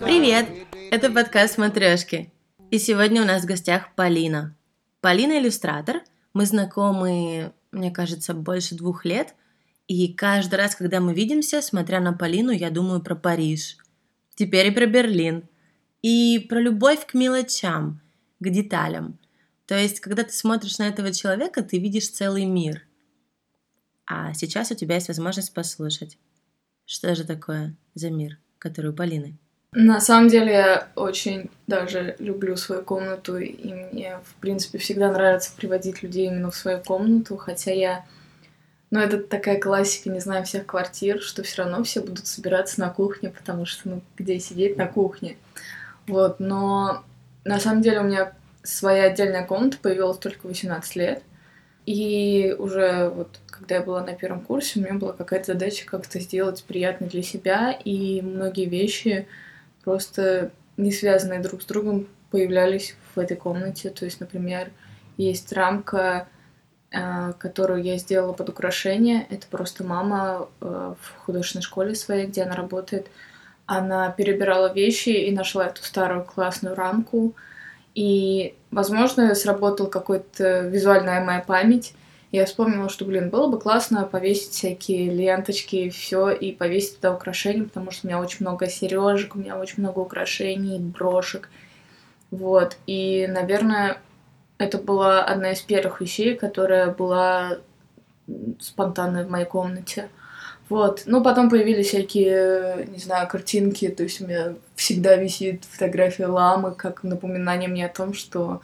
Привет! Это подкаст «Матрешки». И сегодня у нас в гостях Полина. Полина – иллюстратор. Мы знакомы, мне кажется, больше двух лет. И каждый раз, когда мы видимся, смотря на Полину, я думаю про Париж. Теперь и про Берлин. И про любовь к мелочам, к деталям. То есть, когда ты смотришь на этого человека, ты видишь целый мир. А сейчас у тебя есть возможность послушать, что же такое за мир, который у Полины. На самом деле я очень даже люблю свою комнату, и мне, в принципе, всегда нравится приводить людей именно в свою комнату, хотя я... Ну, это такая классика, не знаю, всех квартир, что все равно все будут собираться на кухне, потому что, ну, где сидеть на кухне. Вот, но на самом деле у меня своя отдельная комната появилась только 18 лет. И уже вот когда я была на первом курсе, у меня была какая-то задача как-то сделать приятно для себя, и многие вещи просто не связанные друг с другом появлялись в этой комнате. То есть, например, есть рамка, э, которую я сделала под украшение. Это просто мама э, в художественной школе своей, где она работает. Она перебирала вещи и нашла эту старую классную рамку. И, возможно, сработала какая-то визуальная моя память, я вспомнила, что, блин, было бы классно повесить всякие ленточки и все, и повесить туда украшения, потому что у меня очень много сережек, у меня очень много украшений, брошек. Вот. И, наверное, это была одна из первых вещей, которая была спонтанной в моей комнате. Вот. Ну, потом появились всякие, не знаю, картинки. То есть у меня всегда висит фотография ламы, как напоминание мне о том, что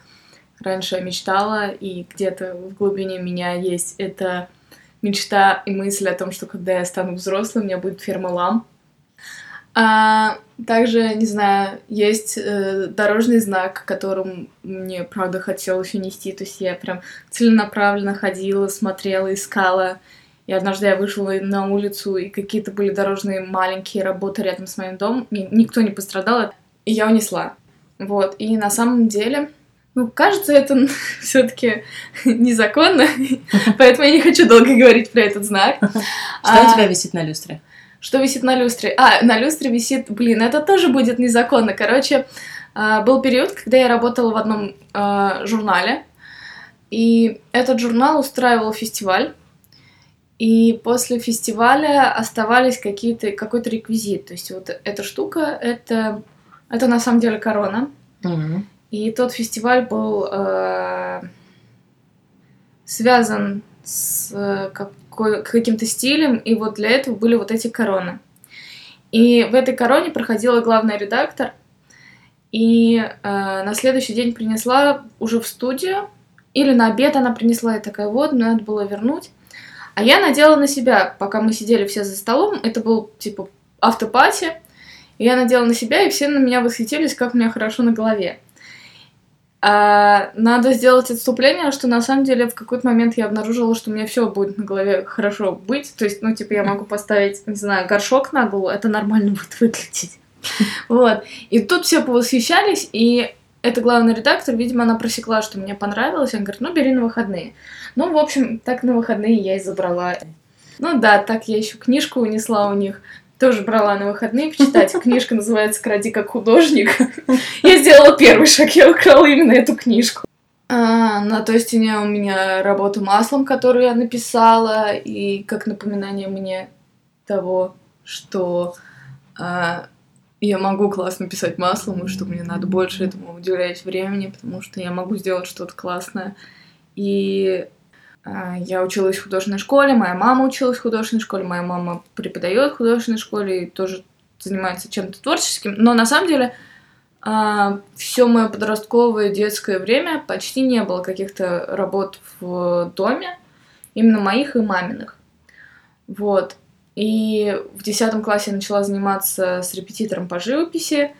раньше я мечтала, и где-то в глубине меня есть эта мечта и мысль о том, что когда я стану взрослым, у меня будет ферма лам. А, также, не знаю, есть э, дорожный знак, которым мне, правда, хотелось унести. То есть я прям целенаправленно ходила, смотрела, искала. И однажды я вышла на улицу, и какие-то были дорожные маленькие работы рядом с моим домом. И никто не пострадал, и я унесла. Вот. И на самом деле ну, кажется, это все-таки незаконно, поэтому я не хочу долго говорить про этот знак. Что а, у тебя висит на люстре? Что висит на люстре? А, на люстре висит, блин, это тоже будет незаконно. Короче, а, был период, когда я работала в одном а, журнале, и этот журнал устраивал фестиваль, и после фестиваля оставались какие-то какой-то реквизит. То есть вот эта штука, это, это на самом деле корона. Mm-hmm. И тот фестиваль был э, связан с э, какой, каким-то стилем, и вот для этого были вот эти короны. И в этой короне проходила главный редактор, и э, на следующий день принесла уже в студию, или на обед она принесла, и такая, вот, надо было вернуть. А я надела на себя, пока мы сидели все за столом, это был, типа, автопати, и я надела на себя, и все на меня восхитились, как у меня хорошо на голове. А, надо сделать отступление, что на самом деле в какой-то момент я обнаружила, что меня все будет на голове хорошо быть. То есть, ну, типа, я могу поставить, не знаю, горшок на голову, это нормально будет выглядеть. Вот. И тут все повосхищались, и эта главный редактор, видимо, она просекла, что мне понравилось. Она говорит, ну, бери на выходные. Ну, в общем, так на выходные я и забрала. Ну да, так я еще книжку унесла у них тоже брала на выходные почитать. Книжка называется «Кради как художник». Я сделала первый шаг, я украла именно эту книжку. А, на той стене у меня работа маслом, которую я написала, и как напоминание мне того, что а, я могу классно писать маслом, и что мне надо больше этому уделять времени, потому что я могу сделать что-то классное. И я училась в художественной школе, моя мама училась в художественной школе, моя мама преподает в художественной школе и тоже занимается чем-то творческим. Но на самом деле а, все мое подростковое детское время почти не было каких-то работ в доме, именно моих и маминых. Вот. И в десятом классе я начала заниматься с репетитором по живописи,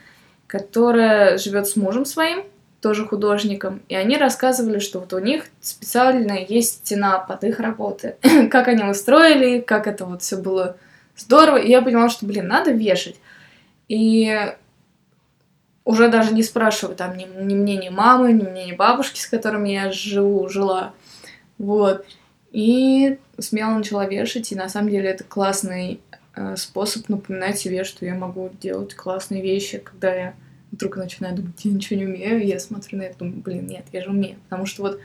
которая живет с мужем своим. Тоже художником, и они рассказывали, что вот у них специально есть стена под их работы, как они устроили, как это вот все было здорово, и я поняла, что, блин, надо вешать. И уже даже не спрашиваю там ни, ни мнения мамы, ни мнения бабушки, с которыми я живу, жила. Вот. И смело начала вешать, и на самом деле это классный э, способ напоминать себе, что я могу делать классные вещи, когда я вдруг начинаю думать, я ничего не умею, я смотрю на это, думаю, блин, нет, я же умею. Потому что вот,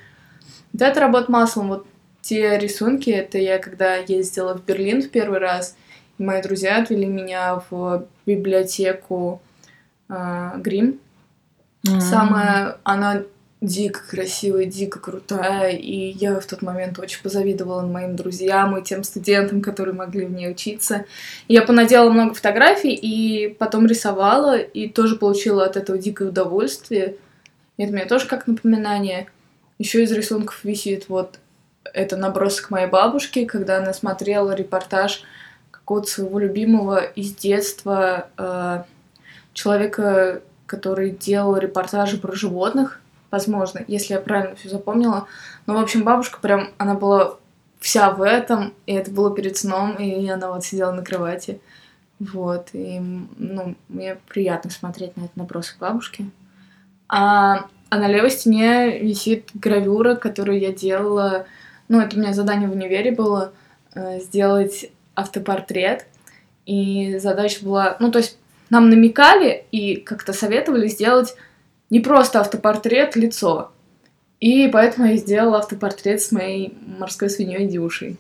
вот эта работа маслом, вот те рисунки, это я когда ездила в Берлин в первый раз, и мои друзья отвели меня в библиотеку э, Грим. Mm-hmm. Самая, она дико красивая, дико крутая, и я в тот момент очень позавидовала моим друзьям и тем студентам, которые могли в ней учиться. Я понаделала много фотографий и потом рисовала, и тоже получила от этого дикое удовольствие. И это мне тоже как напоминание. Еще из рисунков висит вот это набросок моей бабушки, когда она смотрела репортаж какого-то своего любимого из детства э, человека, который делал репортажи про животных возможно, если я правильно все запомнила. Но, в общем, бабушка прям, она была вся в этом, и это было перед сном, и она вот сидела на кровати. Вот, и, ну, мне приятно смотреть на этот набросок бабушки. А, а на левой стене висит гравюра, которую я делала, ну, это у меня задание в универе было, э, сделать автопортрет, и задача была, ну, то есть нам намекали и как-то советовали сделать не просто автопортрет, лицо. И поэтому я сделала автопортрет с моей морской свиньей Дюшей.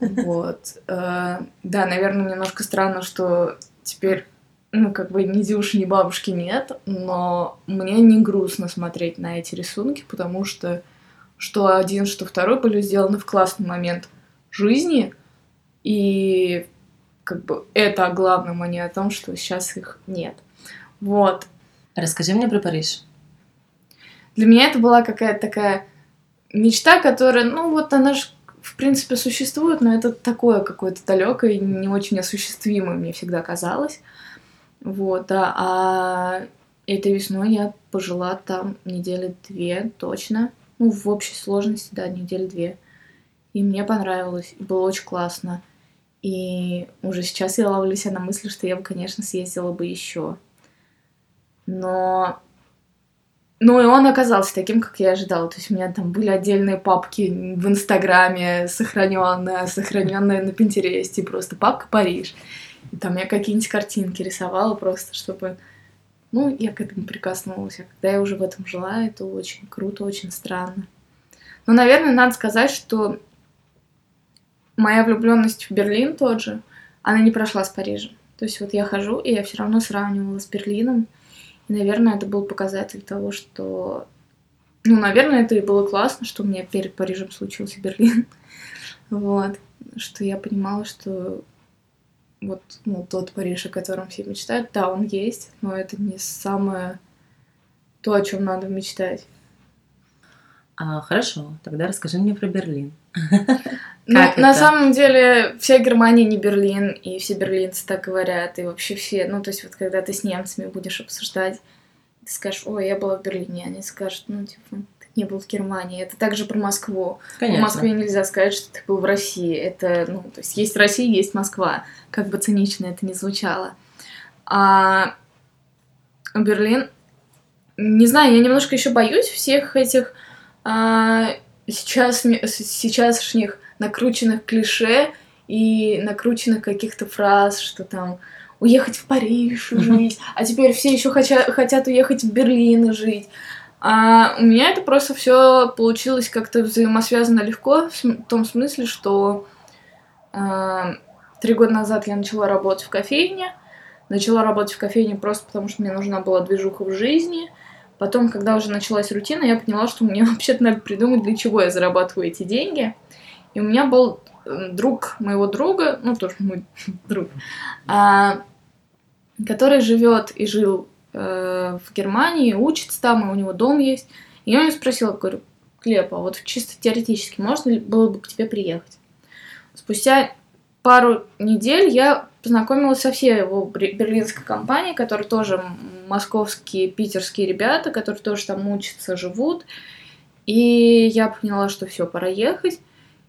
Вот. Э, да, наверное, немножко странно, что теперь, ну, как бы ни Дюши, ни бабушки нет, но мне не грустно смотреть на эти рисунки, потому что что один, что второй были сделаны в классный момент жизни, и как бы это о главном, а не о том, что сейчас их нет. Вот. Расскажи мне про Париж. Для меня это была какая-то такая мечта, которая, ну вот она же в принципе существует, но это такое какое-то далекое и не очень осуществимое мне всегда казалось. Вот, да, а этой весной я пожила там недели две точно. Ну, в общей сложности, да, недели две. И мне понравилось, и было очень классно. И уже сейчас я ловлю себя на мысли, что я бы, конечно, съездила бы еще. Но... Ну, и он оказался таким, как я ожидала. То есть у меня там были отдельные папки в Инстаграме, сохраненные, сохраненные на Пинтересте, просто папка Париж. И там я какие-нибудь картинки рисовала просто, чтобы... Ну, я к этому прикоснулась. А когда я уже в этом жила, это очень круто, очень странно. Но, наверное, надо сказать, что моя влюбленность в Берлин тот же, она не прошла с Парижем. То есть вот я хожу, и я все равно сравнивала с Берлином, и, наверное, это был показатель того, что... Ну, наверное, это и было классно, что у меня перед Парижем случился Берлин. вот. Что я понимала, что вот ну, тот Париж, о котором все мечтают, да, он есть, но это не самое то, о чем надо мечтать. А, хорошо, тогда расскажи мне про Берлин. Ну, на самом деле, вся Германия не Берлин, и все берлинцы так говорят, и вообще все, ну, то есть вот когда ты с немцами будешь обсуждать, ты скажешь, ой, я была в Берлине, они скажут, ну, типа, ты не был в Германии. Это также про Москву. Конечно. В Москве нельзя сказать, что ты был в России. Это, ну, то есть есть Россия, есть Москва. Как бы цинично это ни звучало. А Берлин, не знаю, я немножко еще боюсь всех этих а, сейчас, сейчасшних накрученных клише и накрученных каких-то фраз, что там уехать в Париж жить, а теперь все еще хотят, хотят уехать в Берлин жить. А у меня это просто все получилось как-то взаимосвязано легко, в том смысле, что э, три года назад я начала работать в кофейне. Начала работать в кофейне просто потому, что мне нужна была движуха в жизни. Потом, когда уже началась рутина, я поняла, что мне вообще-то надо придумать, для чего я зарабатываю эти деньги. И у меня был э, друг моего друга, ну тоже мой друг, а, который живет и жил э, в Германии, учится там, и у него дом есть. И я у него спросила, говорю, Клепа, вот чисто теоретически можно ли было бы к тебе приехать? Спустя пару недель я познакомилась со всей его берлинской компанией, которые тоже московские, питерские ребята, которые тоже там учатся, живут. И я поняла, что все, пора ехать.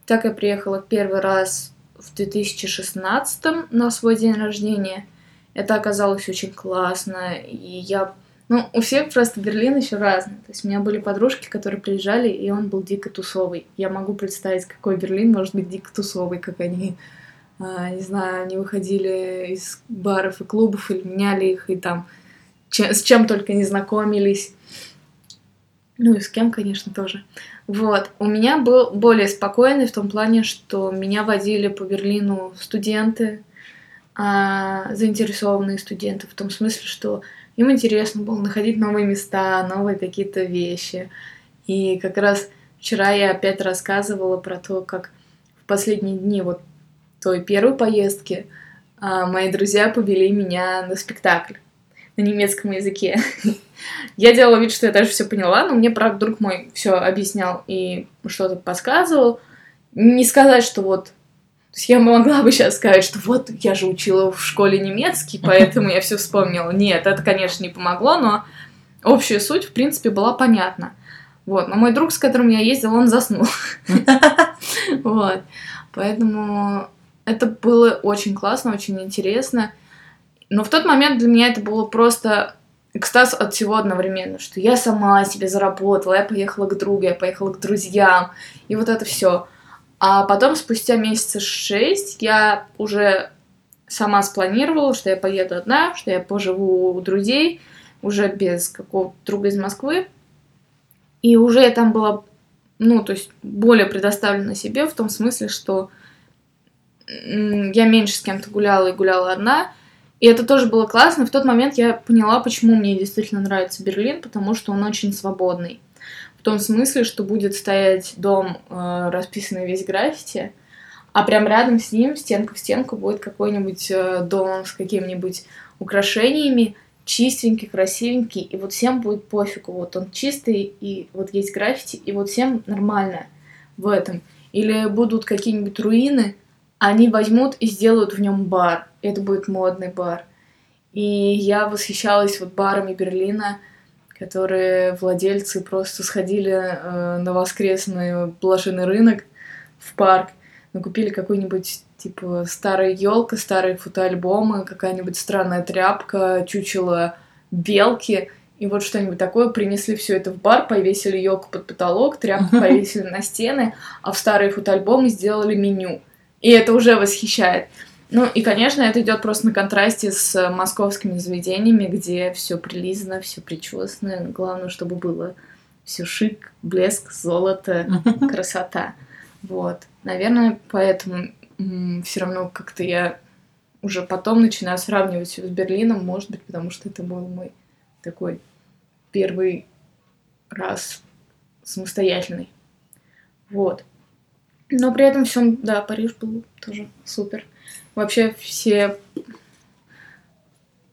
Так я приехала первый раз в 2016 на свой день рождения. Это оказалось очень классно, и я... Ну, у всех просто Берлин еще разный. То есть у меня были подружки, которые приезжали, и он был дико тусовый. Я могу представить, какой Берлин может быть дико тусовый, как они, не знаю, они выходили из баров и клубов, или меняли их, и там с чем только не знакомились. Ну и с кем, конечно, тоже. Вот. У меня был более спокойный в том плане, что меня водили по Берлину студенты, а, заинтересованные студенты, в том смысле, что им интересно было находить новые места, новые какие-то вещи. И как раз вчера я опять рассказывала про то, как в последние дни вот той первой поездки а, мои друзья повели меня на спектакль на немецком языке. я делала вид, что я даже все поняла, но мне, правда, друг мой все объяснял и что-то подсказывал. Не сказать, что вот... То есть я могла бы сейчас сказать, что вот я же учила в школе немецкий, поэтому я все вспомнила. Нет, это, конечно, не помогло, но общая суть, в принципе, была понятна. Вот, но мой друг, с которым я ездила, он заснул. Вот, поэтому это было очень классно, очень интересно. Но в тот момент для меня это было просто экстаз от всего одновременно, что я сама себе заработала, я поехала к другу, я поехала к друзьям, и вот это все. А потом, спустя месяца шесть, я уже сама спланировала, что я поеду одна, что я поживу у друзей, уже без какого-то друга из Москвы. И уже я там была, ну, то есть более предоставлена себе в том смысле, что я меньше с кем-то гуляла и гуляла одна, и это тоже было классно. В тот момент я поняла, почему мне действительно нравится Берлин, потому что он очень свободный. В том смысле, что будет стоять дом, э, расписанный весь граффити, а прям рядом с ним, стенка в стенку, будет какой-нибудь э, дом с какими-нибудь украшениями, чистенький, красивенький, и вот всем будет пофигу. Вот он чистый, и вот есть граффити, и вот всем нормально в этом. Или будут какие-нибудь руины, они возьмут и сделают в нем бар. Это будет модный бар. И я восхищалась вот барами Берлина, которые владельцы просто сходили э, на воскресный блошиный рынок в парк, накупили какой-нибудь типа старая елка, старые фотоальбомы, какая-нибудь странная тряпка, чучело белки, и вот что-нибудь такое, принесли все это в бар, повесили елку под потолок, тряпку повесили на стены, а в старые фотоальбомы сделали меню. И это уже восхищает. Ну и, конечно, это идет просто на контрасте с московскими заведениями, где все прилизано, все причесано. Главное, чтобы было все шик, блеск, золото, красота. Вот. Наверное, поэтому все равно как-то я уже потом начинаю сравнивать все с Берлином, может быть, потому что это был мой такой первый раз самостоятельный. Вот. Но при этом всем, да, Париж был тоже супер. Вообще все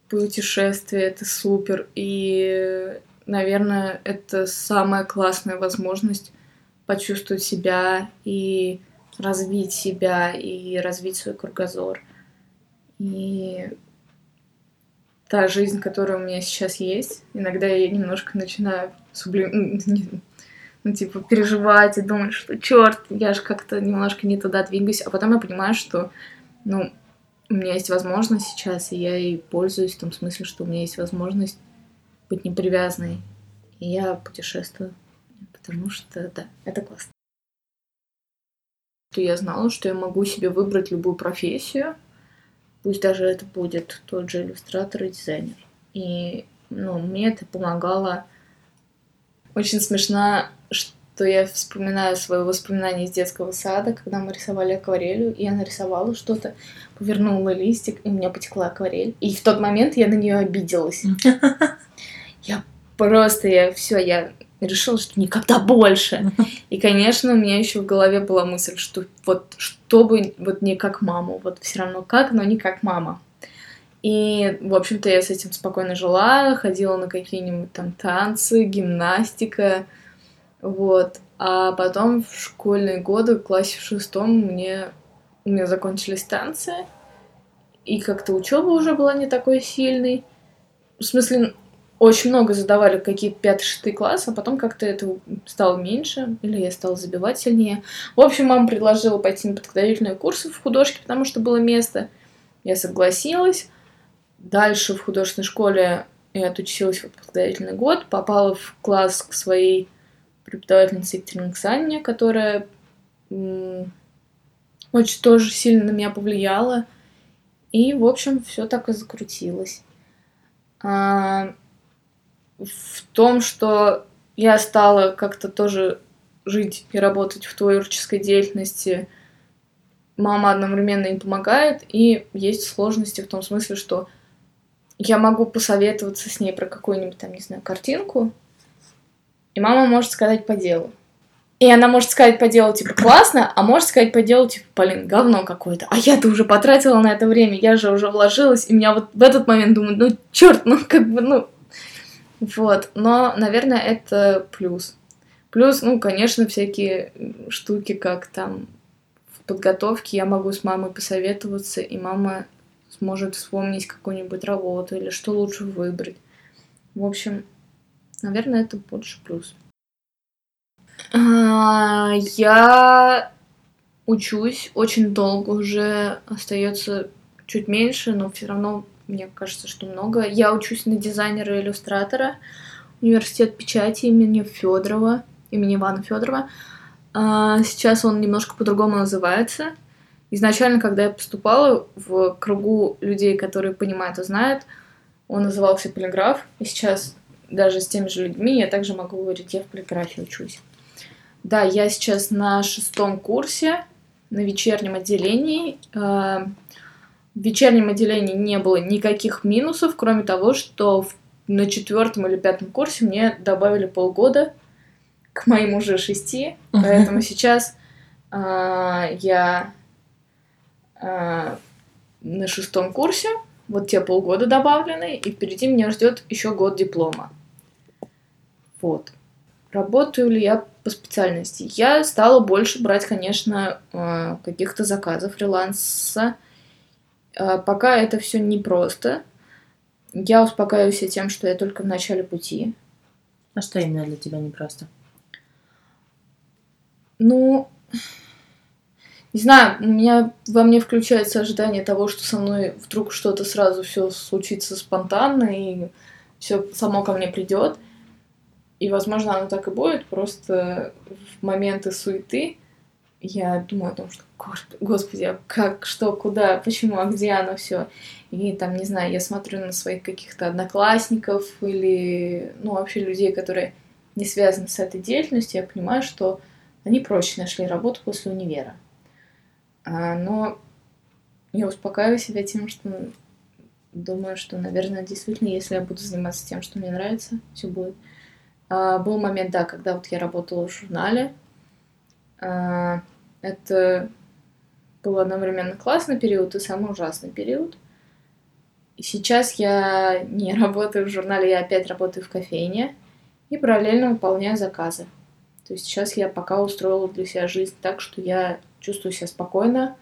путешествия это супер. И, наверное, это самая классная возможность почувствовать себя и развить себя, и развить свой кругозор. И та жизнь, которая у меня сейчас есть, иногда я немножко начинаю сублим ну, типа, переживать и думать, что черт, я же как-то немножко не туда двигаюсь, а потом я понимаю, что, ну, у меня есть возможность сейчас, и я ей пользуюсь в том смысле, что у меня есть возможность быть непривязанной, и я путешествую, потому что, да, это классно. Я знала, что я могу себе выбрать любую профессию, пусть даже это будет тот же иллюстратор и дизайнер. И, ну, мне это помогало очень смешно, что я вспоминаю свои воспоминания из детского сада, когда мы рисовали акварелью, и я нарисовала что-то, повернула листик, и у меня потекла акварель. И в тот момент я на нее обиделась. Я просто, я все, я решила, что никогда больше. И, конечно, у меня еще в голове была мысль, что вот чтобы вот не как маму, вот все равно как, но не как мама. И, в общем-то, я с этим спокойно жила, ходила на какие-нибудь там танцы, гимнастика, вот. А потом в школьные годы, в классе в шестом, мне, у меня закончились танцы, и как-то учеба уже была не такой сильной. В смысле, очень много задавали какие-то пятый-шестый класс, а потом как-то это стало меньше, или я стала забивать сильнее. В общем, мама предложила пойти на подготовительные курсы в художке, потому что было место. Я согласилась. Дальше в художественной школе я отучилась в подготовительный год, попала в класс к своей преподавательнице Екатерине Оксане, которая очень тоже сильно на меня повлияла. И, в общем, все так и закрутилось. А, в том, что я стала как-то тоже жить и работать в творческой деятельности, мама одновременно им помогает, и есть сложности в том смысле, что я могу посоветоваться с ней про какую-нибудь там, не знаю, картинку, и мама может сказать по делу. И она может сказать по делу, типа, классно, а может сказать по делу, типа, блин, говно какое-то. А я-то уже потратила на это время, я же уже вложилась, и меня вот в этот момент думаю, ну, черт, ну, как бы, ну, вот. Но, наверное, это плюс. Плюс, ну, конечно, всякие штуки, как там в подготовке я могу с мамой посоветоваться, и мама сможет вспомнить какую-нибудь работу или что лучше выбрать. В общем, наверное, это больше плюс. А, я учусь очень долго уже, остается чуть меньше, но все равно мне кажется, что много. Я учусь на дизайнера и иллюстратора. Университет печати имени Федорова, имени Ивана Федорова. А, сейчас он немножко по-другому называется. Изначально, когда я поступала в кругу людей, которые понимают и знают, он назывался полиграф. И сейчас даже с теми же людьми я также могу говорить, я в полиграфе учусь. Да, я сейчас на шестом курсе, на вечернем отделении. А, в вечернем отделении не было никаких минусов, кроме того, что на четвертом или пятом курсе мне добавили полгода к моим уже шести, поэтому сейчас а, я а, на шестом курсе, вот те полгода добавлены, и впереди меня ждет еще год диплома. Вот. Работаю ли я по специальности? Я стала больше брать, конечно, а, каких-то заказов фриланса, а, пока это все непросто. Я успокаиваюсь тем, что я только в начале пути. А что именно для тебя непросто? Ну, не знаю, у меня во мне включается ожидание того, что со мной вдруг что-то сразу все случится спонтанно и все само ко мне придет. И, возможно, оно так и будет, просто в моменты суеты я думаю о том, что, господи, а как, что, куда, почему, а где оно все. И там, не знаю, я смотрю на своих каких-то одноклассников или, ну, вообще людей, которые не связаны с этой деятельностью, я понимаю, что они проще нашли работу после универа. А, но я успокаиваю себя тем, что думаю, что, наверное, действительно, если я буду заниматься тем, что мне нравится, все будет. А, был момент, да, когда вот я работала в журнале, а, это был одновременно классный период и самый ужасный период. И сейчас я не работаю в журнале, я опять работаю в кофейне и параллельно выполняю заказы. То есть сейчас я пока устроила для себя жизнь так, что я чувствую себя спокойно,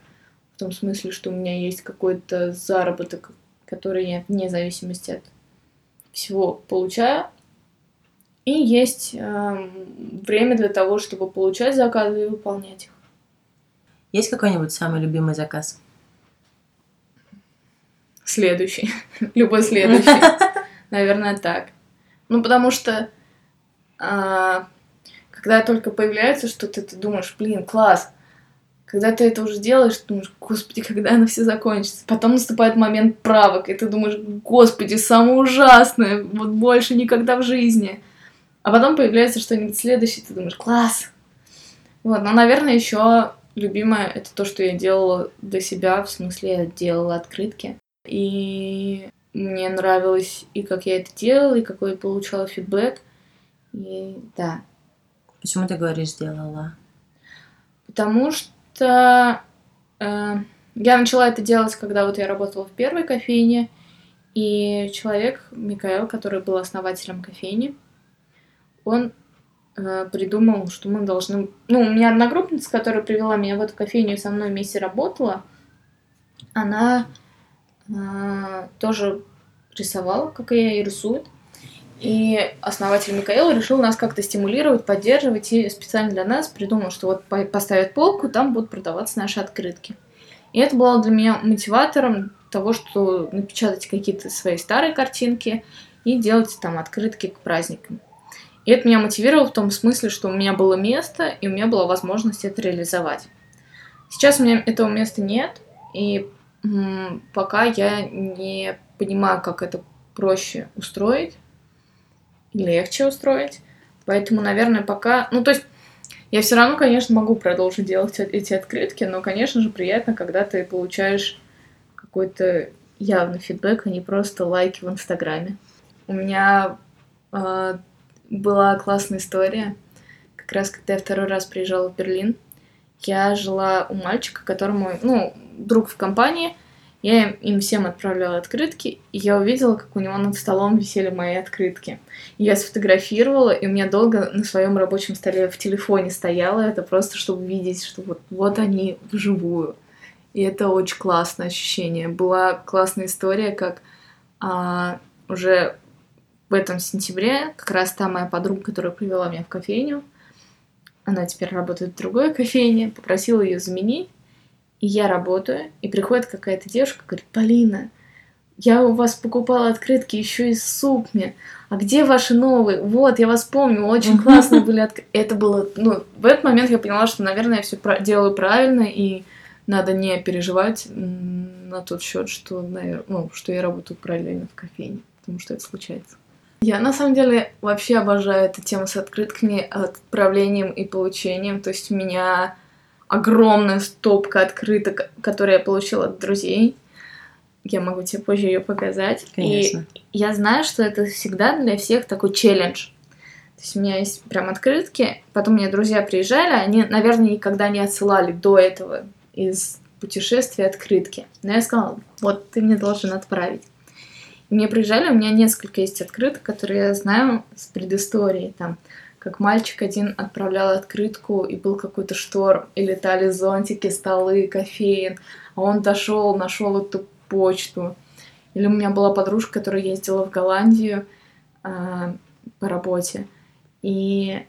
в том смысле, что у меня есть какой-то заработок, который я вне зависимости от всего получаю. И есть э, время для того, чтобы получать заказы и выполнять их. Есть какой-нибудь самый любимый заказ? Следующий. Любой следующий. Наверное, так. Ну, потому что а, когда только появляется что-то, ты думаешь, блин, класс. Когда ты это уже делаешь, ты думаешь, господи, когда оно все закончится. Потом наступает момент правок, и ты думаешь, господи, самое ужасное, вот больше никогда в жизни. А потом появляется что-нибудь следующее, ты думаешь, класс. Вот, но, наверное, еще Любимое — это то, что я делала для себя, в смысле, я делала открытки. И мне нравилось и как я это делала, и какой я получала фидбэк. И да. Почему ты говоришь «делала»? Потому что э, я начала это делать, когда вот я работала в первой кофейне, и человек, Микаэл, который был основателем кофейни, он Э, придумал, что мы должны... Ну, у меня одногруппница, которая привела меня в эту кофейню и со мной вместе работала, она а, тоже рисовала, как и я и рисует. И основатель Микаэл решил нас как-то стимулировать, поддерживать, и специально для нас придумал, что вот поставят полку, там будут продаваться наши открытки. И это было для меня мотиватором того, что напечатать какие-то свои старые картинки и делать там открытки к праздникам. И это меня мотивировало в том смысле, что у меня было место, и у меня была возможность это реализовать. Сейчас у меня этого места нет, и пока я не понимаю, как это проще устроить, легче устроить. Поэтому, наверное, пока... Ну, то есть, я все равно, конечно, могу продолжить делать эти открытки, но, конечно же, приятно, когда ты получаешь какой-то явный фидбэк, а не просто лайки в Инстаграме. У меня э, была классная история. Как раз, когда я второй раз приезжала в Берлин, я жила у мальчика, которому, ну, друг в компании, я им всем отправляла открытки, и я увидела, как у него над столом висели мои открытки. Я сфотографировала, и у меня долго на своем рабочем столе в телефоне стояло это просто, чтобы видеть, что вот, вот они вживую. И это очень классное ощущение. Была классная история, как а, уже в этом сентябре как раз та моя подруга, которая привела меня в кофейню, она теперь работает в другой кофейне, попросила ее заменить, и я работаю, и приходит какая-то девушка, говорит, Полина, я у вас покупала открытки еще из сукни. А где ваши новые? Вот, я вас помню, очень классные были открытки. Это было, ну, в этот момент я поняла, что, наверное, я все делаю правильно, и надо не переживать на тот счет, что, наверное, ну, что я работаю параллельно в кофейне, потому что это случается. Я на самом деле вообще обожаю эту тему с открытками, отправлением и получением. То есть у меня огромная стопка открыток, которые я получила от друзей. Я могу тебе позже ее показать. Конечно. И я знаю, что это всегда для всех такой челлендж. То есть у меня есть прям открытки, потом мне друзья приезжали, они, наверное, никогда не отсылали до этого из путешествия открытки. Но я сказала, вот ты мне должен отправить. И мне приезжали, у меня несколько есть открыток, которые я знаю с предысторией. Там как мальчик один отправлял открытку, и был какой-то шторм, и летали зонтики, столы, кофеин, а он дошел, нашел эту почту. Или у меня была подружка, которая ездила в Голландию э, по работе, и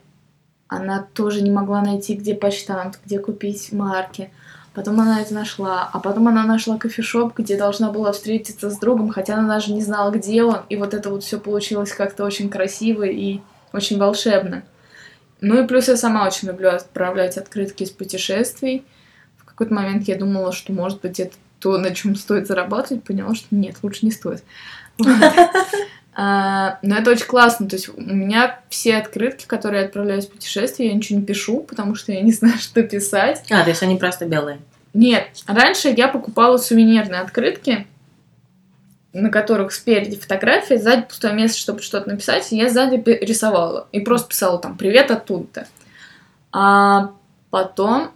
она тоже не могла найти, где почтамт, где купить марки. Потом она это нашла, а потом она нашла кофешоп, где должна была встретиться с другом, хотя она даже не знала, где он. И вот это вот все получилось как-то очень красиво и очень волшебно. Ну и плюс я сама очень люблю отправлять открытки из путешествий. В какой-то момент я думала, что, может быть, это то, на чем стоит зарабатывать, поняла, что нет, лучше не стоит. А, но это очень классно. То есть у меня все открытки, которые я отправляю из путешествий, я ничего не пишу, потому что я не знаю, что писать. А, то есть они просто белые? Нет. Раньше я покупала сувенирные открытки, на которых спереди фотография, сзади пустое место, чтобы что-то написать, и я сзади рисовала. И просто писала там «Привет оттуда-то». А потом,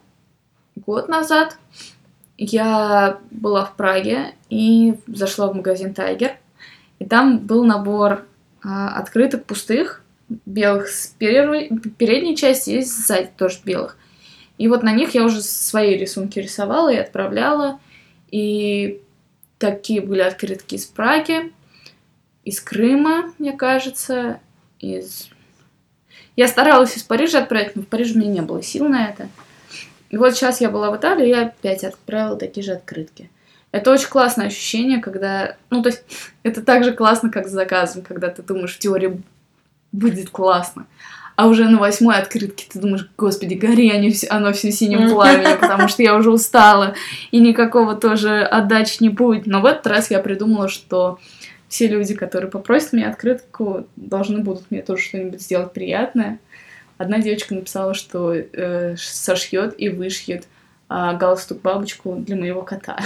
год назад, я была в Праге и зашла в магазин «Тайгер», и там был набор а, открыток пустых, белых с передней части и сзади тоже белых. И вот на них я уже свои рисунки рисовала и отправляла. И Такие были открытки из Праги, из Крыма, мне кажется, из... Я старалась из Парижа отправить, но в Париже у меня не было сил на это. И вот сейчас я была в Италии, и я опять отправила такие же открытки. Это очень классное ощущение, когда... Ну, то есть, это так же классно, как с заказом, когда ты думаешь, в теории будет классно а уже на восьмой открытке ты думаешь, господи, гори они, оно все синим пламенем, потому что я уже устала, и никакого тоже отдачи не будет. Но в этот раз я придумала, что все люди, которые попросят мне открытку, должны будут мне тоже что-нибудь сделать приятное. Одна девочка написала, что э, сошьет и вышьет э, галстук бабочку для моего кота.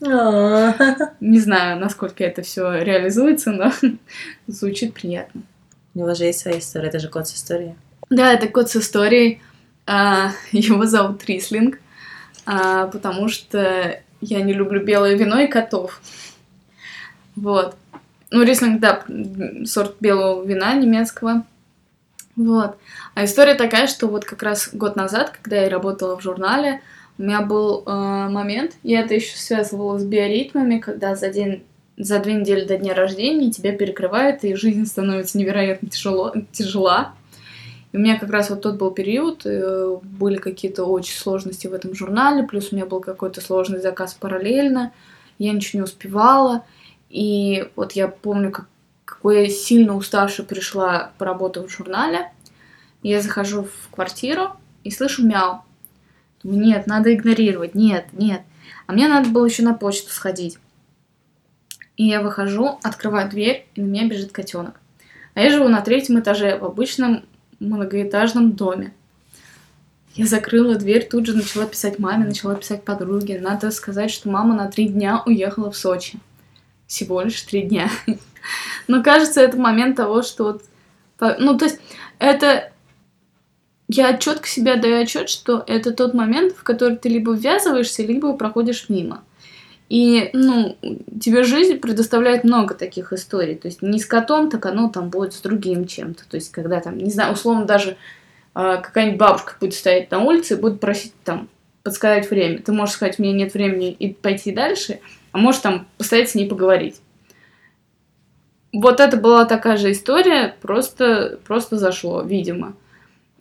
Не знаю, насколько это все реализуется, но звучит приятно. У него же есть своя история, это же кот с историей. Да, это кот с историей. А, его зовут Рислинг, а, потому что я не люблю белое вино и котов. Вот. Ну, Рислинг, да, сорт белого вина немецкого. Вот. А история такая, что вот как раз год назад, когда я работала в журнале, У меня был э, момент, я это еще связывала с биоритмами, когда за день, за две недели до дня рождения тебя перекрывает, и жизнь становится невероятно тяжело, тяжела. И у меня как раз вот тот был период, э, были какие-то очень сложности в этом журнале, плюс у меня был какой-то сложный заказ параллельно, я ничего не успевала. И вот я помню, как, какой я сильно уставшая пришла поработать в журнале. Я захожу в квартиру и слышу мяу. Думаю, нет, надо игнорировать, нет, нет. А мне надо было еще на почту сходить. И я выхожу, открываю дверь, и на меня бежит котенок. А я живу на третьем этаже в обычном многоэтажном доме. Я закрыла дверь, тут же начала писать маме, начала писать подруге. Надо сказать, что мама на три дня уехала в Сочи. Всего лишь три дня. Но кажется, это момент того, что вот... Ну, то есть, это... Я четко себе даю отчет, что это тот момент, в который ты либо ввязываешься, либо проходишь мимо. И, ну, тебе жизнь предоставляет много таких историй. То есть не с котом, так оно там будет с другим чем-то. То есть когда там, не знаю, условно даже э, какая-нибудь бабушка будет стоять на улице и будет просить там подсказать время. Ты можешь сказать, у меня нет времени и пойти дальше, а можешь там постоять с ней поговорить. Вот это была такая же история, просто, просто зашло, видимо.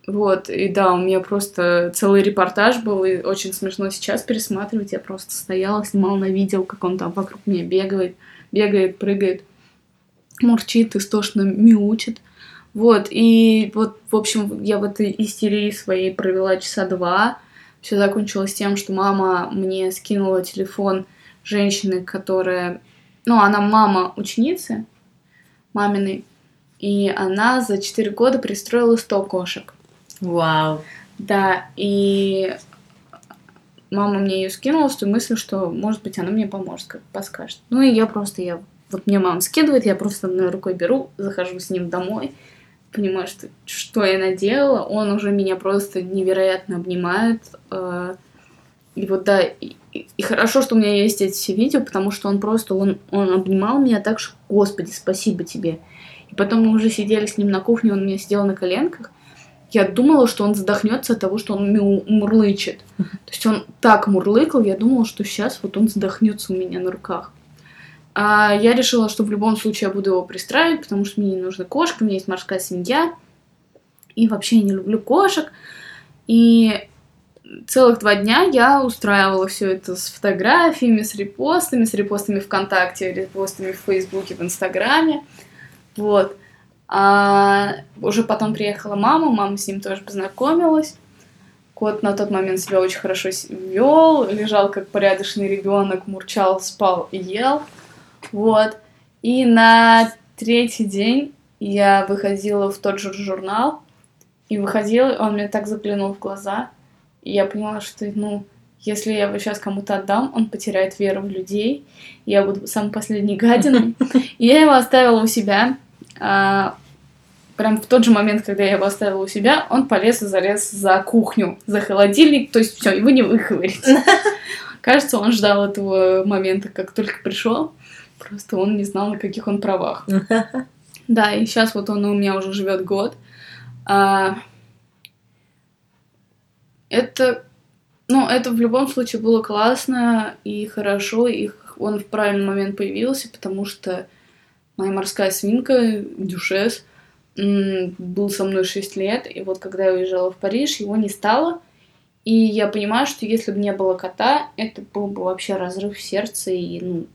Вот, и да, у меня просто целый репортаж был, и очень смешно сейчас пересматривать. Я просто стояла, снимала на видео, как он там вокруг меня бегает, бегает, прыгает, мурчит, истошно мяучит. Вот, и вот, в общем, я в этой истерии своей провела часа два. Все закончилось тем, что мама мне скинула телефон женщины, которая... Ну, она мама ученицы маминой, и она за 4 года пристроила 100 кошек. Вау. Да, и мама мне ее скинула с той мыслью, что, может быть, она мне поможет, как подскажет. Ну, и я просто, я, вот мне мама скидывает, я просто одной рукой беру, захожу с ним домой, понимаю, что, что я наделала, он уже меня просто невероятно обнимает, э, и вот, да, и, хорошо, что у меня есть эти все видео, потому что он просто, он, он обнимал меня так, что, господи, спасибо тебе. И потом мы уже сидели с ним на кухне, он меня сидел на коленках, я думала, что он задохнется от того, что он мурлычет. То есть он так мурлыкал, я думала, что сейчас вот он задохнется у меня на руках. А я решила, что в любом случае я буду его пристраивать, потому что мне не нужна кошка, у меня есть морская семья. И вообще я не люблю кошек. И целых два дня я устраивала все это с фотографиями, с репостами, с репостами ВКонтакте, репостами в Фейсбуке, в Инстаграме. Вот. А уже потом приехала мама, мама с ним тоже познакомилась. Кот на тот момент себя очень хорошо вел, лежал как порядочный ребенок, мурчал, спал и ел. Вот. И на третий день я выходила в тот же журнал, и выходила, он мне так заглянул в глаза, и я поняла, что, ну, если я его сейчас кому-то отдам, он потеряет веру в людей, я буду самой последней гадиной. И я его оставила у себя, а, прям в тот же момент, когда я его оставила у себя, он полез и залез за кухню, за холодильник, то есть все, его не выковырить. Кажется, он ждал этого момента, как только пришел. Просто он не знал, на каких он правах. Да, и сейчас вот он у меня уже живет год. А... Это, ну, это в любом случае было классно и хорошо, и он в правильный момент появился, потому что моя морская свинка, Дюшес, был со мной 6 лет, и вот когда я уезжала в Париж, его не стало, и я понимаю, что если бы не было кота, это был бы вообще разрыв в сердце, и, ну,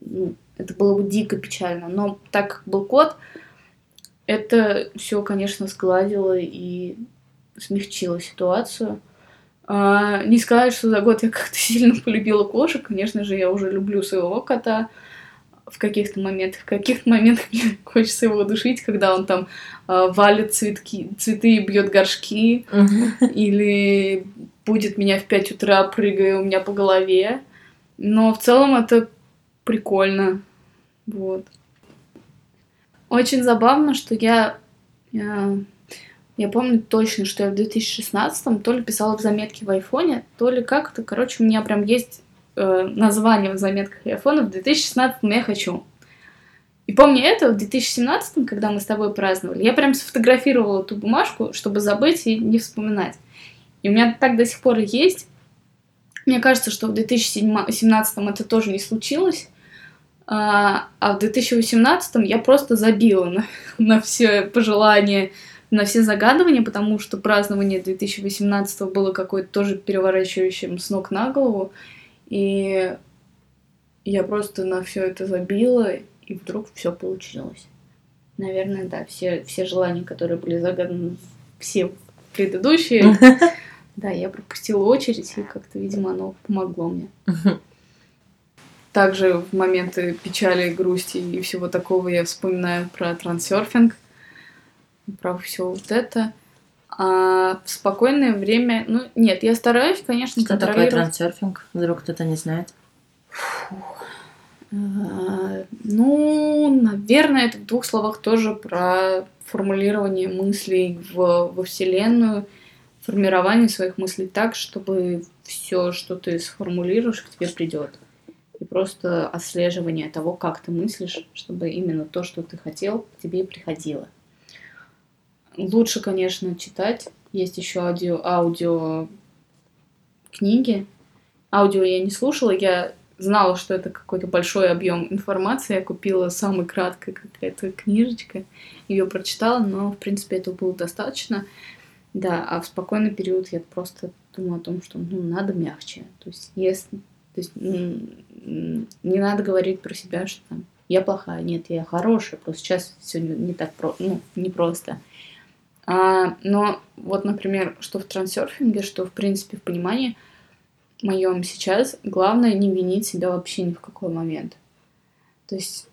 ну это было бы дико печально. Но так как был кот, это все, конечно, сгладило и смягчило ситуацию. А, не сказать, что за год я как-то сильно полюбила кошек. Конечно же, я уже люблю своего кота в каких-то моментах. В каких-то моментах мне хочется его душить, когда он там э, валит цветки, цветы и бьет горшки, или будет меня в 5 утра, прыгая у меня по голове. Но в целом это прикольно. Вот. Очень забавно, что я, я, я помню точно, что я в 2016-м то ли писала в заметке в айфоне, то ли как-то, короче, у меня прям есть э, название в заметках айфона в 2016 я хочу. И помню это, в 2017, когда мы с тобой праздновали, я прям сфотографировала эту бумажку, чтобы забыть и не вспоминать. И у меня так до сих пор есть. Мне кажется, что в 2017 это тоже не случилось. А, а в 2018 я просто забила на, на все пожелания, на все загадывания, потому что празднование 2018 было какое-то тоже переворачивающим с ног на голову. И я просто на все это забила, и вдруг все получилось. Наверное, да, все, все желания, которые были загаданы, все предыдущие, да, я пропустила очередь, и как-то, видимо, оно помогло мне. Также в моменты печали, грусти и всего такого я вспоминаю про трансерфинг, про все вот это. А в спокойное время, ну, нет, я стараюсь, конечно, Что такое трансерфинг? Вдруг кто-то не знает. Фух. А, ну, наверное, это в двух словах тоже про формулирование мыслей в, во Вселенную, формирование своих мыслей так, чтобы все, что ты сформулируешь, к тебе придет. И просто отслеживание того, как ты мыслишь, чтобы именно то, что ты хотел, к тебе и приходило. Лучше, конечно, читать. Есть еще аудио, аудио книги. Аудио я не слушала, я знала, что это какой-то большой объем информации. Я купила самой краткой какая-то книжечка, ее прочитала, но, в принципе, этого было достаточно. Да, а в спокойный период я просто думаю о том, что ну, надо мягче. То есть, если, то есть не надо говорить про себя, что там я плохая, нет, я хорошая, просто сейчас все не, так про, ну, не просто. А, но вот, например, что в трансерфинге, что в принципе в понимании – моем сейчас главное не винить себя вообще ни в какой момент. То есть,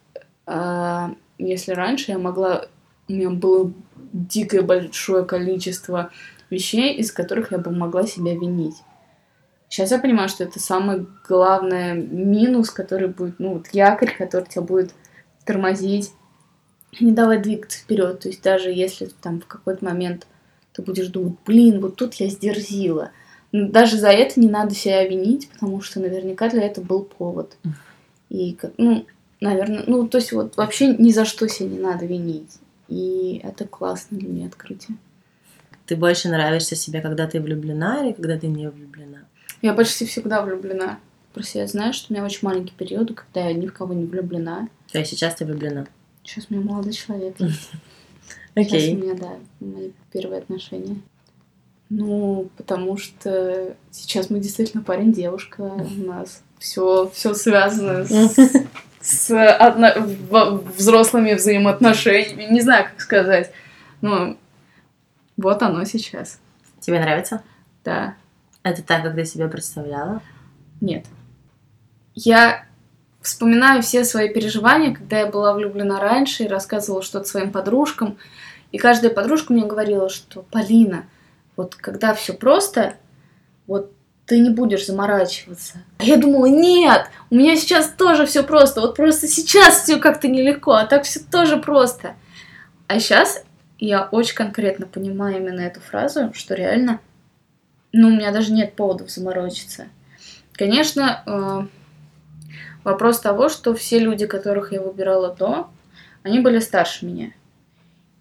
э, если раньше я могла, у меня было дикое большое количество вещей, из которых я бы могла себя винить. Сейчас я понимаю, что это самый главный минус, который будет, ну, вот якорь, который тебя будет тормозить, не давать двигаться вперед. То есть даже если там в какой-то момент ты будешь думать, блин, вот тут я сдерзила, ну, даже за это не надо себя винить, потому что наверняка для этого был повод. И, ну, наверное, ну, то есть вот вообще ни за что себя не надо винить. И это классно для меня открытие. Ты больше нравишься себе, когда ты влюблена или когда ты не влюблена? Я почти всегда влюблена. Просто я знаю, что у меня очень маленькие периоды, когда я ни в кого не влюблена. То есть сейчас ты влюблена? Сейчас у меня молодой человек. Окей. Сейчас у меня, да, мои первые отношения. Ну, потому что сейчас мы действительно парень-девушка, у нас все, все связано с, с одно, взрослыми взаимоотношениями. Не знаю, как сказать. Ну, вот оно сейчас. Тебе нравится? Да. Это так, как ты себе представляла? Нет. Я вспоминаю все свои переживания, когда я была влюблена раньше и рассказывала что-то своим подружкам. И каждая подружка мне говорила, что Полина, вот когда все просто, вот ты не будешь заморачиваться. А я думала, нет, у меня сейчас тоже все просто. Вот просто сейчас все как-то нелегко, а так все тоже просто. А сейчас я очень конкретно понимаю именно эту фразу, что реально, ну, у меня даже нет поводов заморочиться. Конечно, э, вопрос того, что все люди, которых я выбирала до, они были старше меня.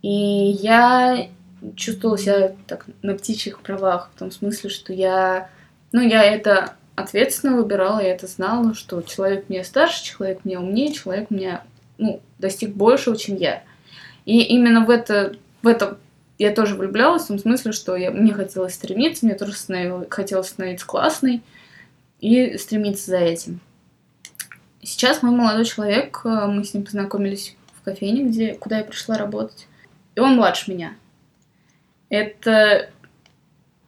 И я чувствовала себя так на птичьих правах, в том смысле, что я, ну, я это ответственно выбирала, я это знала, что человек мне старше, человек мне умнее, человек мне, ну, достиг большего, чем я. И именно в это, в это я тоже влюблялась, в том смысле, что я, мне хотелось стремиться, мне тоже хотелось становиться классной и стремиться за этим. Сейчас мой молодой человек, э, мы с ним познакомились в кофейне, где, куда я пришла работать, и он младше меня это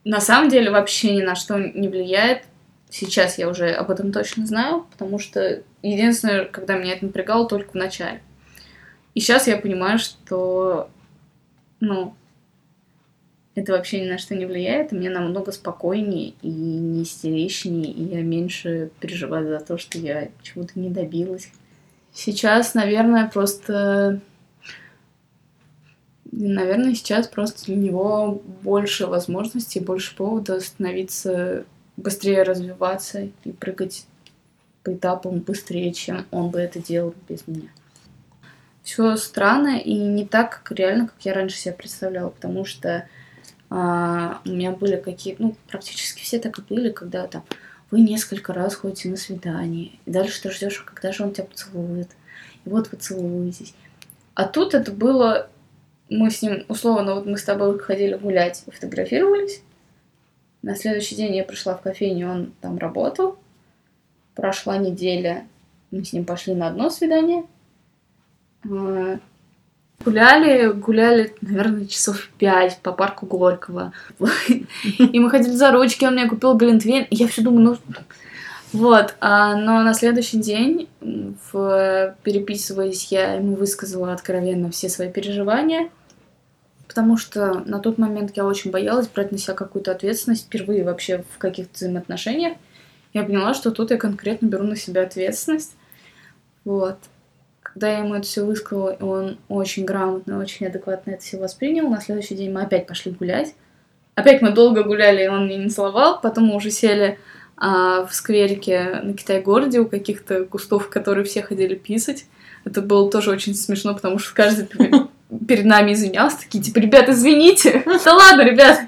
на самом деле вообще ни на что не влияет. Сейчас я уже об этом точно знаю, потому что единственное, когда меня это напрягало, только в начале. И сейчас я понимаю, что, ну, это вообще ни на что не влияет, и мне намного спокойнее и не истеричнее, и я меньше переживаю за то, что я чего-то не добилась. Сейчас, наверное, просто наверное, сейчас просто для него больше возможностей, больше повода становиться быстрее развиваться и прыгать по этапам быстрее, чем он бы это делал без меня. Все странно и не так, как реально, как я раньше себя представляла, потому что а, у меня были какие-то, ну, практически все так и были, когда там вы несколько раз ходите на свидание, и дальше ты ждешь, когда же он тебя поцелует. И вот вы целуетесь. А тут это было, мы с ним, условно, вот мы с тобой ходили гулять фотографировались. На следующий день я пришла в кофейню, он там работал. Прошла неделя, мы с ним пошли на одно свидание. Гуляли, гуляли, наверное, часов пять по парку Горького. И мы ходили за ручки, он мне купил глинтвейн. И я все думаю, ну... Вот, а, но на следующий день, в, переписываясь, я ему высказала откровенно все свои переживания, потому что на тот момент я очень боялась брать на себя какую-то ответственность впервые вообще в каких-то взаимоотношениях. Я поняла, что тут я конкретно беру на себя ответственность. Вот. Когда я ему это все высказала, он очень грамотно, очень адекватно это все воспринял. На следующий день мы опять пошли гулять. Опять мы долго гуляли, и он меня не целовал. Потом мы уже сели а, в скверике на Китай-городе у каких-то кустов, которые все ходили писать. Это было тоже очень смешно, потому что каждый перед нами извинялся, такие, типа, ребят, извините. Да ладно, ребят.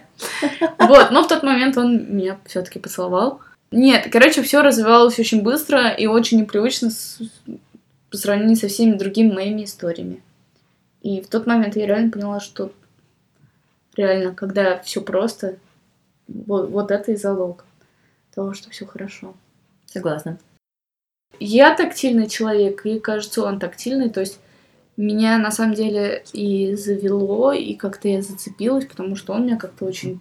Вот, но в тот момент он меня все-таки поцеловал. Нет, короче, все развивалось очень быстро и очень непривычно по сравнению со всеми другими моими историями. И в тот момент я реально поняла, что реально, когда все просто, вот, вот это и залог того, что все хорошо. Согласна. Я тактильный человек, и кажется, он тактильный, то есть меня на самом деле и завело, и как-то я зацепилась, потому что он меня как-то очень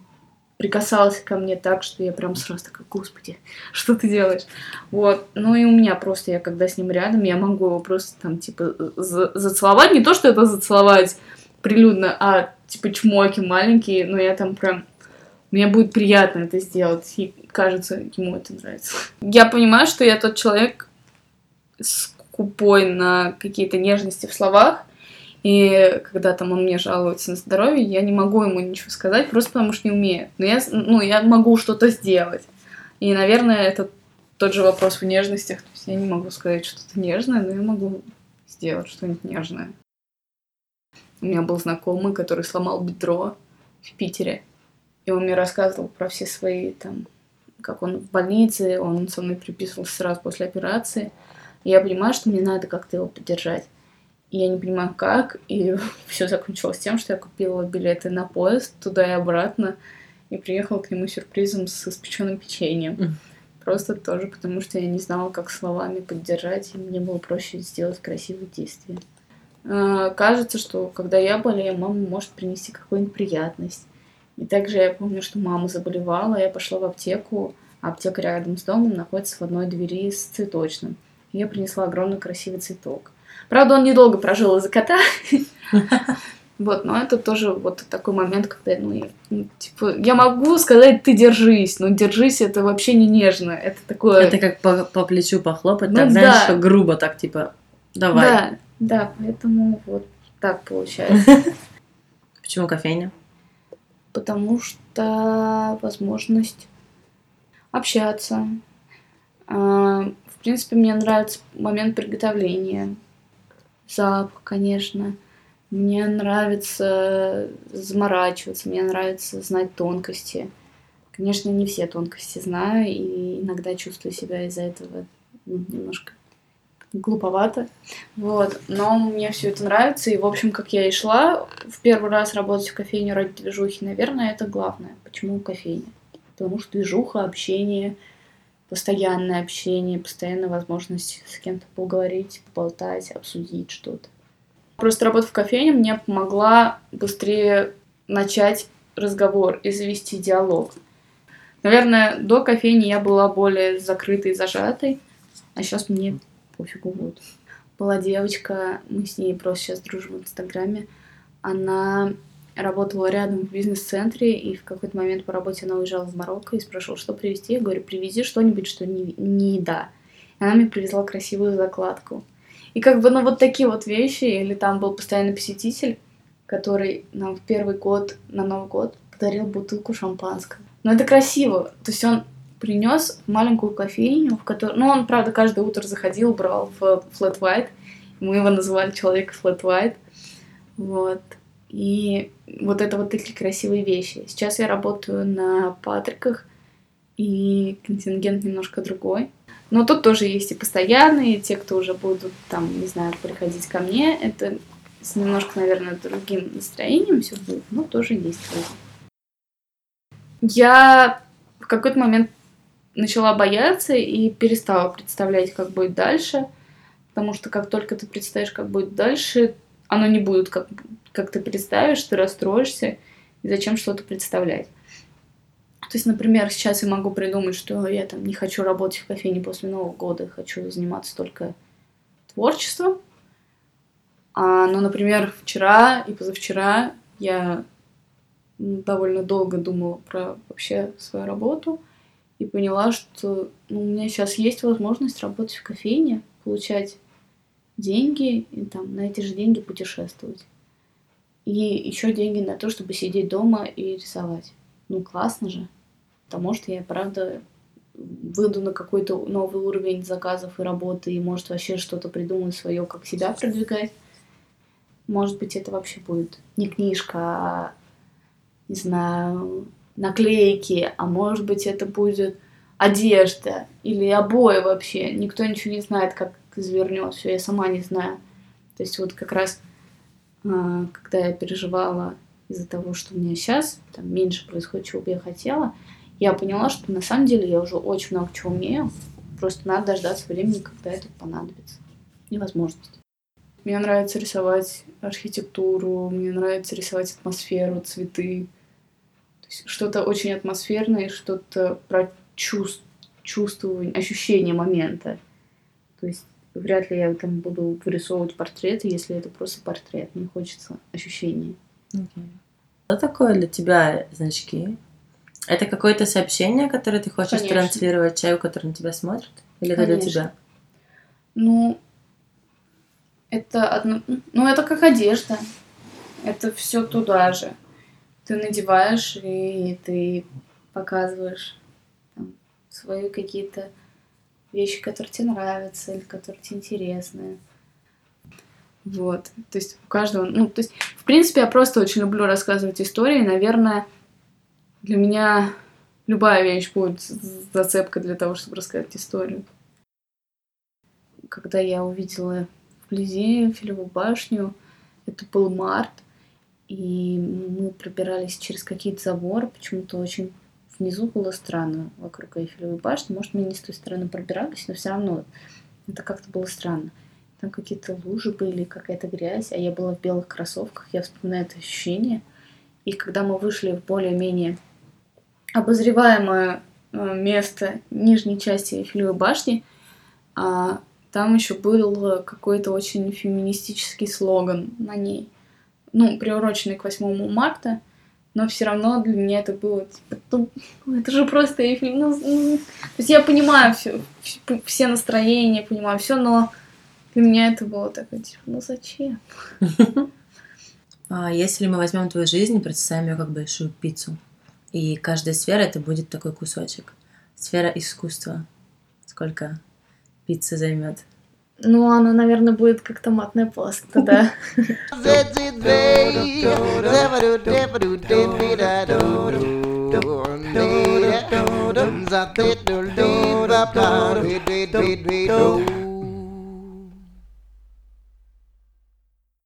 прикасался ко мне так, что я прям сразу такая, господи, что ты делаешь? Вот. Ну и у меня просто, я когда с ним рядом, я могу его просто там, типа, за зацеловать. Не то, что это зацеловать прилюдно, а, типа, чмоки маленькие, но я там прям... Мне будет приятно это сделать, и кажется, ему это нравится. Я понимаю, что я тот человек скупой на какие-то нежности в словах, и когда там он мне жалуется на здоровье, я не могу ему ничего сказать, просто потому что не умею. Но я, ну, я могу что-то сделать. И, наверное, это тот же вопрос в нежностях. То есть я не могу сказать что-то нежное, но я могу сделать что-нибудь нежное. У меня был знакомый, который сломал бедро в Питере. И он мне рассказывал про все свои там, как он в больнице, он со мной приписывался сразу после операции. И я понимаю, что мне надо как-то его поддержать я не понимаю как, и все закончилось тем, что я купила билеты на поезд туда и обратно, и приехала к нему сюрпризом с испеченным печеньем. Mm. Просто тоже потому, что я не знала, как словами поддержать, и мне было проще сделать красивые действия. А, кажется, что когда я болею, мама может принести какую-нибудь приятность. И также я помню, что мама заболевала, я пошла в аптеку, а аптека рядом с домом находится в одной двери с цветочным. Я принесла огромный красивый цветок. Правда, он недолго прожил из-за кота. Вот, но это тоже вот такой момент, когда, ну, ну, типа, я могу сказать, ты держись, но держись, это вообще не нежно, это такое... Это как по, по плечу похлопать, ну, так, да. знаешь, что грубо так, типа, давай. Да, да, поэтому вот так получается. Почему кофейня? Потому что возможность общаться. А, в принципе, мне нравится момент приготовления запах, конечно. Мне нравится заморачиваться, мне нравится знать тонкости. Конечно, не все тонкости знаю, и иногда чувствую себя из-за этого ну, немножко глуповато. Вот. Но мне все это нравится. И, в общем, как я и шла, в первый раз работать в кофейне ради движухи, наверное, это главное. Почему кофейня? Потому что движуха, общение, постоянное общение, постоянная возможность с кем-то поговорить, поболтать, обсудить что-то. Просто работа в кофейне мне помогла быстрее начать разговор и завести диалог. Наверное, до кофейни я была более закрытой и зажатой, а сейчас мне пофигу вот. Была девочка, мы с ней просто сейчас дружим в Инстаграме, она работала рядом в бизнес-центре, и в какой-то момент по работе она уезжала в Марокко и спрашивала, что привезти. Я говорю, привези что-нибудь, что не, не еда. И она мне привезла красивую закладку. И как бы, ну, вот такие вот вещи, или там был постоянный посетитель, который нам в первый год, на Новый год, подарил бутылку шампанского. Но это красиво. То есть он принес маленькую кофейню, в которой... Ну, он, правда, каждое утро заходил, брал в Flat White. Мы его называли человек Flat White. Вот. И вот это вот такие красивые вещи. Сейчас я работаю на Патриках, и контингент немножко другой. Но тут тоже есть и постоянные, и те, кто уже будут там, не знаю, приходить ко мне. Это с немножко, наверное, другим настроением все будет, но тоже есть. Я в какой-то момент начала бояться и перестала представлять, как будет дальше, потому что как только ты представишь, как будет дальше, оно не будет, как, как ты представишь, ты расстроишься, и зачем что-то представлять. То есть, например, сейчас я могу придумать, что я там не хочу работать в кофейне после Нового года, хочу заниматься только творчеством. А, ну, например, вчера и позавчера я довольно долго думала про вообще свою работу и поняла, что ну, у меня сейчас есть возможность работать в кофейне, получать деньги и там на эти же деньги путешествовать. И еще деньги на то, чтобы сидеть дома и рисовать. Ну, классно же потому что я, правда, выйду на какой-то новый уровень заказов и работы, и, может, вообще что-то придумаю свое, как себя продвигать. Может быть, это вообще будет не книжка, а, не знаю, наклейки, а может быть, это будет одежда или обои вообще. Никто ничего не знает, как извернет все, я сама не знаю. То есть вот как раз, когда я переживала из-за того, что у меня сейчас там меньше происходит, чего бы я хотела, я поняла, что на самом деле я уже очень много чего умею. Просто надо дождаться времени, когда это понадобится. Невозможность. Мне нравится рисовать архитектуру, мне нравится рисовать атмосферу, цветы. То есть что-то очень атмосферное, что-то про чувств, чувствование, ощущение момента. То есть вряд ли я там буду вырисовывать портреты, если это просто портрет. Мне хочется ощущения. Okay. Что такое для тебя значки? Это какое-то сообщение, которое ты хочешь Конечно. транслировать человеку, который на тебя смотрит? Или это для тебя? Ну, это одно... Ну, это как одежда. Это все туда же. Ты надеваешь, и ты показываешь там, свои какие-то вещи, которые тебе нравятся или которые тебе интересны. Вот. То есть у каждого... Ну, то есть, в принципе, я просто очень люблю рассказывать истории. Наверное, для меня любая вещь будет зацепкой для того, чтобы рассказать историю. Когда я увидела вблизи Филеву башню, это был март, и мы пробирались через какие-то заборы, почему-то очень внизу было странно вокруг Эйфелевой башни. Может, мы не с той стороны пробирались, но все равно это как-то было странно. Там какие-то лужи были, какая-то грязь, а я была в белых кроссовках, я вспоминаю это ощущение. И когда мы вышли в более-менее обозреваемое э, место нижней части Эйфелевой башни, а там еще был какой-то очень феминистический слоган на ней. Ну, приуроченный к 8 марта, но все равно для меня это было типа, ну, это же просто Эйфель. Ну, ну, то есть я понимаю все, все настроения, понимаю все, но для меня это было такое, типа, ну зачем? А если мы возьмем твою жизнь и представим ее как большую пиццу, и каждая сфера это будет такой кусочек. Сфера искусства. Сколько пиццы займет? Ну, она, наверное, будет как томатная паста, да.